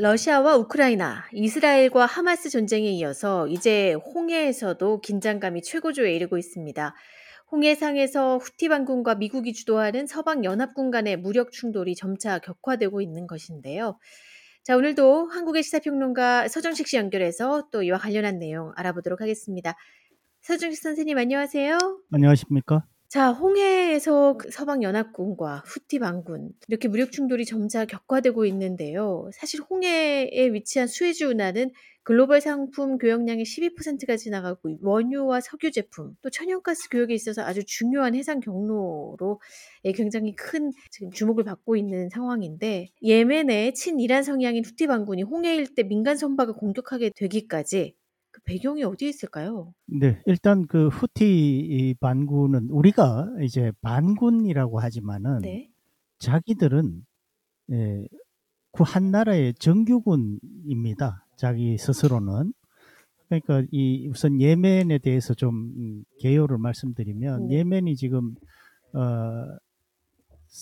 러시아와 우크라이나, 이스라엘과 하마스 전쟁에 이어서 이제 홍해에서도 긴장감이 최고조에 이르고 있습니다. 홍해상에서 후티 반군과 미국이 주도하는 서방 연합군 간의 무력 충돌이 점차 격화되고 있는 것인데요. 자, 오늘도 한국의 시사평론가 서정식 씨 연결해서 또 이와 관련한 내용 알아보도록 하겠습니다. 서정식 선생님 안녕하세요. 안녕하십니까? 자, 홍해에서 그 서방 연합군과 후티 반군 이렇게 무력 충돌이 점차 격화되고 있는데요. 사실 홍해에 위치한 수에즈 운하는 글로벌 상품 교역량의 12%가 지나가고 원유와 석유 제품 또 천연가스 교역에 있어서 아주 중요한 해상 경로로 예, 굉장히 큰 지금 주목을 받고 있는 상황인데 예멘의 친이란 성향인 후티 반군이 홍해 일대 민간 선박을 공격하게 되기까지 그 배경이 어디에 있을까요? 네, 일단 그 후티 반군은 우리가 이제 반군이라고 하지만은 네. 자기들은 예, 그한 나라의 정규군입니다. 자기 스스로는. 그러니까 이 우선 예멘에 대해서 좀 음, 개요를 말씀드리면 네. 예멘이 지금 어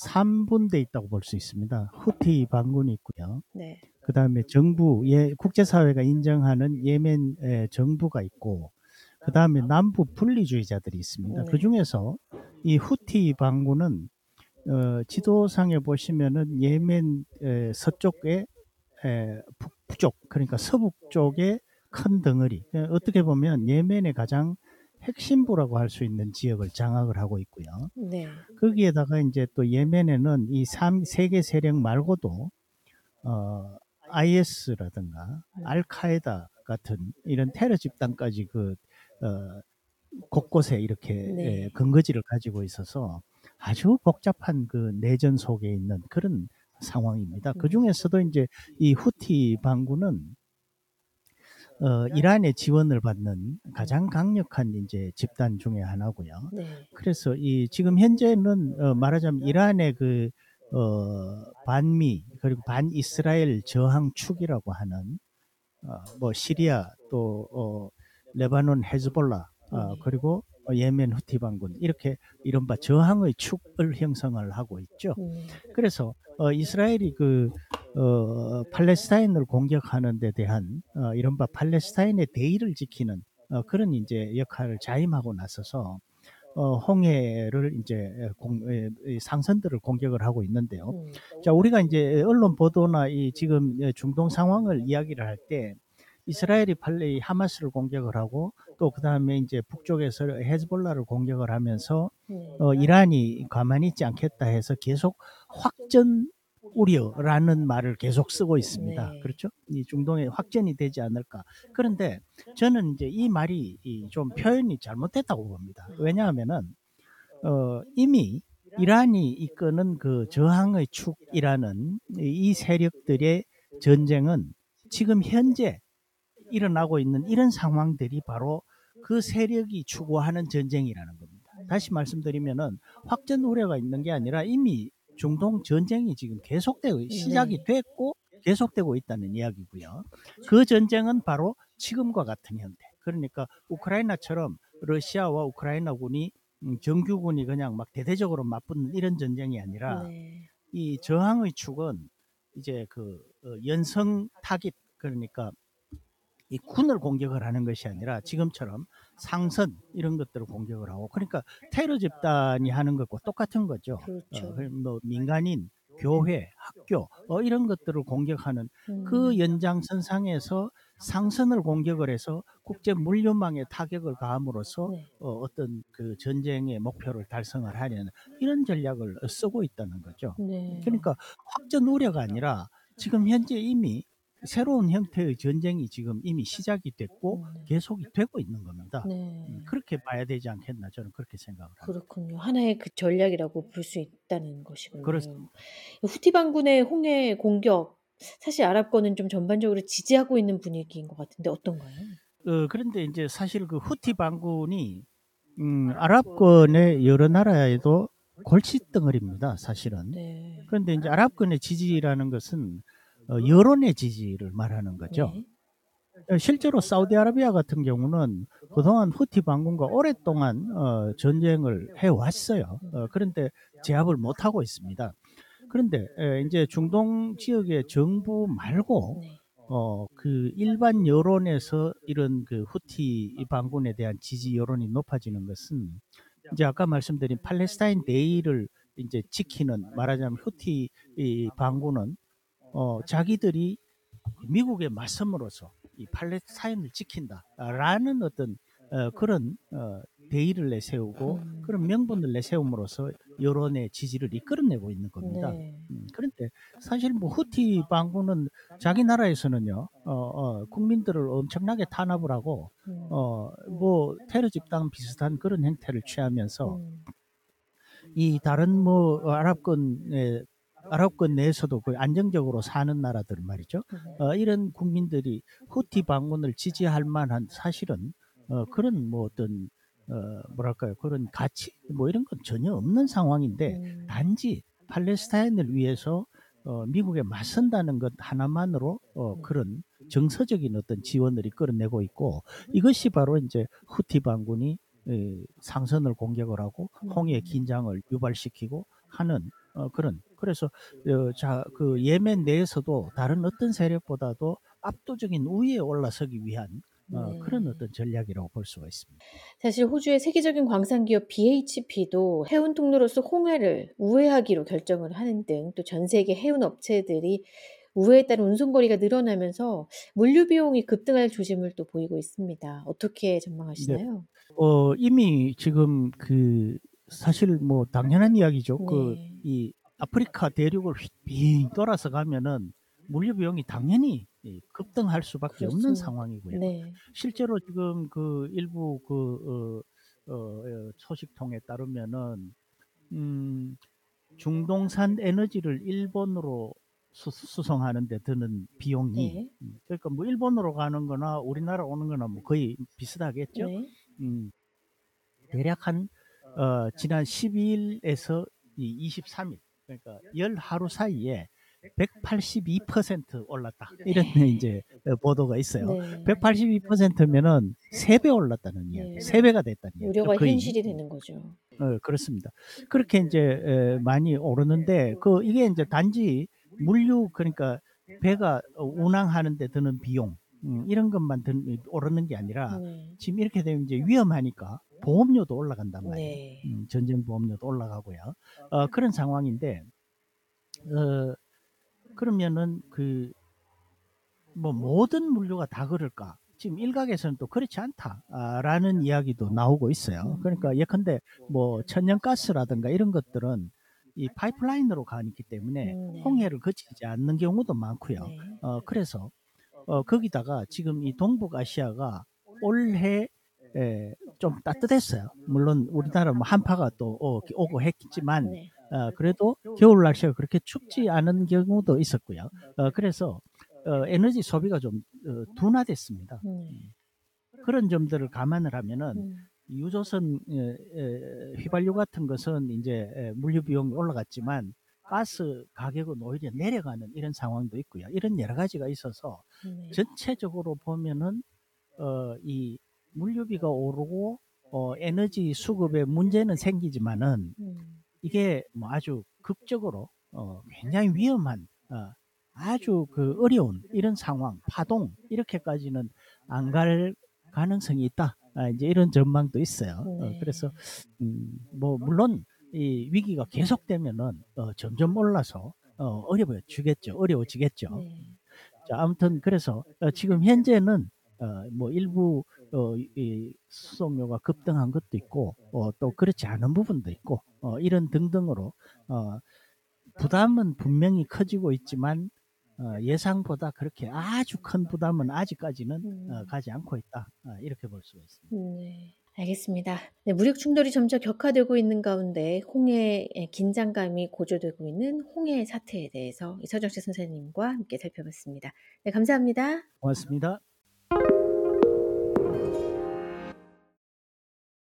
3분돼 있다고 볼 수 있습니다. 후티 반군이 있고요. 네. 그 다음에 정부, 예, 국제사회가 인정하는 예멘 의 정부가 있고, 그 다음에 남부 분리주의자들이 있습니다. 네. 그 중에서 이 후티 반군은 어, 지도상에 보시면은 예멘 에, 서쪽에 에, 북쪽, 그러니까 서북 쪽에 큰 덩어리. 예, 어떻게 보면 예멘의 가장 핵심부라고 할 수 있는 지역을 장악을 하고 있고요. 네. 거기에다가 이제 또 예멘에는 이 삼, 세계 세력 말고도 어, IS라든가 알카에다 같은 이런 테러 집단까지 그 어, 곳곳에 이렇게 네. 예, 근거지를 가지고 있어서 아주 복잡한 그 내전 속에 있는 그런 상황입니다. 음. 그 중에서도 이제 이 후티 반군은 어, 이란의 지원을 받는 가장 강력한 이제 집단 중에 하나고요. 네. 그래서 이 지금 현재는 어, 말하자면 이란의 그 어, 반미 그리고 반 이스라엘 저항 축이라고 하는 어, 뭐 시리아 또 어, 레바논 헤즈볼라 어, 네. 그리고 어, 예멘 후티 반군 이렇게 이른바 저항의 축을 형성을 하고 있죠. 음. 그래서 어, 이스라엘이 그 어, 팔레스타인을 공격하는 데 대한 어, 이른바 팔레스타인의 대의를 지키는 어, 그런 이제 역할을 자임하고 나서서 어, 홍해를 이제 공, 상선들을 공격을 하고 있는데요. 음. 자, 우리가 이제 언론 보도나 이 지금 중동 상황을 이야기를 할 때 이스라엘이 팔레 하마스를 공격을 하고 또 그 다음에 이제 북쪽에서 헤즈볼라를 공격을 하면서 네. 어, 이란이 가만히 있지 않겠다 해서 계속 확전 우려라는 말을 계속 쓰고 있습니다. 네. 그렇죠? 이 중동에 확전이 되지 않을까. 그런데 저는 이제 이 말이 이 좀 표현이 잘못됐다고 봅니다. 왜냐하면은 어, 이미 이란이 이끄는 그 저항의 축이라는 이 세력들의 전쟁은 지금 현재 일어나고 있는 이런 상황들이 바로 그 세력이 추구하는 전쟁이라는 겁니다. 다시 말씀드리면은 확전 우려가 있는 게 아니라 이미 중동 전쟁이 지금 계속되고 시작이 됐고 계속되고 있다는 이야기고요. 그 전쟁은 바로 지금과 같은 형태. 그러니까 우크라이나처럼 러시아와 우크라이나군이 음, 정규군이 그냥 막 대대적으로 맞붙는 이런 전쟁이 아니라 네. 이 저항의 축은 이제 그 어, 연성 타깃 그러니까 이 군을 공격을 하는 것이 아니라 지금처럼 상선 이런 것들을 공격을 하고 그러니까 테러 집단이 하는 것과 똑같은 거죠. 그렇죠. 어, 그뭐 민간인, 교회, 학교 어, 이런 것들을 공격하는 음. 그 연장선상에서 상선을 공격을 해서 국제 물류망에 타격을 가함으로써 네. 어, 어떤 그 전쟁의 목표를 달성을 하려는 이런 전략을 쓰고 있다는 거죠. 네. 그러니까 확전 우려가 아니라 지금 현재 이미 새로운 형태의 전쟁이 지금 이미 시작이 됐고 음, 네. 계속이 되고 있는 겁니다. 네. 음, 그렇게 봐야 되지 않겠나 저는 그렇게 생각을 합니다. 그렇군요. 하나의 그 전략이라고 볼 수 있다는 것이군요. 그렇습니다. 후티 반군의 홍해 공격 사실 아랍권은 좀 전반적으로 지지하고 있는 분위기인 것 같은데 어떤가요? 어, 그런데 이제 사실 그 후티 반군이 음, 아랍권의 여러 나라에도 골칫덩어리입니다. 사실은. 네. 그런데 이제 아랍권의 지지라는 것은 어, 여론의 지지를 말하는 거죠. 네. 어, 실제로 사우디아라비아 같은 경우는 그동안 후티 반군과 오랫동안 어, 전쟁을 해왔어요. 어, 그런데 제압을 못하고 있습니다. 그런데 에, 이제 중동 지역의 정부 말고 네. 어, 그 일반 여론에서 이런 그 후티 반군에 대한 지지 여론이 높아지는 것은 이제 아까 말씀드린 팔레스타인 데이를 이제 지키는 말하자면 후티 이 반군은 어, 자기들이 미국에 맞섬으로써 이 팔레스타인을 지킨다라는 어떤 어, 그런 어, 대의를 내세우고 음. 그런 명분을 내세움으로써 여론의 지지를 이끌어내고 있는 겁니다. 네. 음, 그런데 사실 뭐 후티 반군은 자기 나라에서는요, 어, 어, 국민들을 엄청나게 탄압을 하고, 음. 어, 뭐 테러 집단 비슷한 그런 행태를 취하면서 음. 이 다른 뭐 아랍권의 아랍권 내에서도 거의 안정적으로 사는 나라들 말이죠. 네. 어, 이런 국민들이 후티 반군을 지지할 만한 사실은 어, 그런 뭐 어떤 어, 뭐랄까요 그런 가치 뭐 이런 건 전혀 없는 상황인데 음. 단지 팔레스타인을 위해서 어, 미국에 맞선다는 것 하나만으로 어, 그런 정서적인 어떤 지원을 이끌어내고 있고 이것이 바로 이제 후티 반군이 에, 상선을 공격을 하고 홍해 긴장을 유발시키고 하는 어, 그런 그래서 어, 자, 그 예멘 내에서도 다른 어떤 세력보다도 압도적인 우위에 올라서기 위한 어, 네. 그런 어떤 전략이라고 볼 수가 있습니다. 사실 호주의 세계적인 광산 기업 BHP도 해운 통로로서 홍해를 우회하기로 결정을 하는 등 또 전 세계 해운 업체들이 우회에 따른 운송거리가 늘어나면서 물류 비용이 급등할 조짐을 또 보이고 있습니다. 어떻게 전망하시나요? 어, 이미 지금 그 사실 뭐 당연한 이야기죠. 그 네. 이 아프리카 대륙을 빙 돌아서 가면은 물류 비용이 당연히 이 급등할 수밖에 없는 그렇습니다. 상황이고요. 네. 실제로 지금 그 일부 그 어, 어, 어, 소식통에 따르면은 음, 중동산 에너지를 일본으로 수, 수송하는데 드는 비용이 네. 음, 그러니까 뭐 일본으로 가는 거나 우리나라 오는 거나 뭐 거의 비슷하겠죠. 네. 음, 대략 한 어, 지난 12일에서 이 23일 그러니까 열 하루 사이에 182% 올랐다 이런 이제 어, 보도가 있어요. 네. 182%면은 3배 올랐다는 이야기, 네. 3배가 됐다는 이야기. 우려가 거의. 현실이 되는 거죠. 어, 그렇습니다. 그렇게 이제 에, 많이 오르는데 그 이게 이제 단지 물류 그러니까 배가 어, 운항하는데 드는 비용 음, 이런 것만 드, 오르는 게 아니라 네. 지금 이렇게 되면 이제 위험하니까 보험료도 올라간단 말이에요. 네. 음, 전쟁 보험료도 올라가고요. 어, 그런 상황인데 어, 그러면은 그 뭐 모든 물류가 다 그럴까? 지금 일각에서는 또 그렇지 않다라는 이야기도 나오고 있어요. 그러니까 예컨대 뭐 천연가스라든가 이런 것들은 이 파이프라인으로 가기 때문에 음, 네. 홍해를 거치지 않는 경우도 많고요. 네. 어, 그래서 어, 거기다가 지금 이 동북아시아가 올해 에, 좀 따뜻했어요. 물론 우리나라 뭐 한파가 또 오, 오고 했지만 네. 어, 그래도 겨울 날씨가 그렇게 춥지 않은 경우도 있었고요. 어, 그래서 어, 에너지 소비가 좀 어, 둔화됐습니다. 네. 그런 점들을 감안을 하면은 음. 유조선 에, 에, 휘발유 같은 것은 이제 에, 물류 비용이 올라갔지만 가스 가격은 오히려 내려가는 이런 상황도 있고요. 이런 여러 가지가 있어서 네. 전체적으로 보면은 어, 이 물류비가 오르고 어, 에너지 수급에 문제는 생기지만은 음. 이게 뭐 아주 극적으로 어, 굉장히 위험한 어, 아주 그 어려운 이런 상황 파동 이렇게까지는 안 갈 가능성이 있다. 아, 이제 이런 전망도 있어요. 어, 네. 그래서 음, 뭐 물론 이 위기가 계속되면은 어, 점점 올라서 어, 어려워지겠죠. 어려워지겠죠. 네. 자, 아무튼 그래서 어, 지금 현재는 어, 뭐 일부 어, 이 수송료가 급등한 것도 있고 어, 또 그렇지 않은 부분도 있고 어, 이런 등등으로 어, 부담은 분명히 커지고 있지만 어, 예상보다 그렇게 아주 큰 부담은 아직까지는 음. 어, 가지 않고 있다 어, 이렇게 볼 수가 있습니다. 네. 알겠습니다. 네, 무력 충돌이 점차 격화되고 있는 가운데 홍해의 긴장감이 고조되고 있는 홍해 사태에 대해서 이서정씨 선생님과 함께 살펴봤습니다. 네, 감사합니다. 고맙습니다.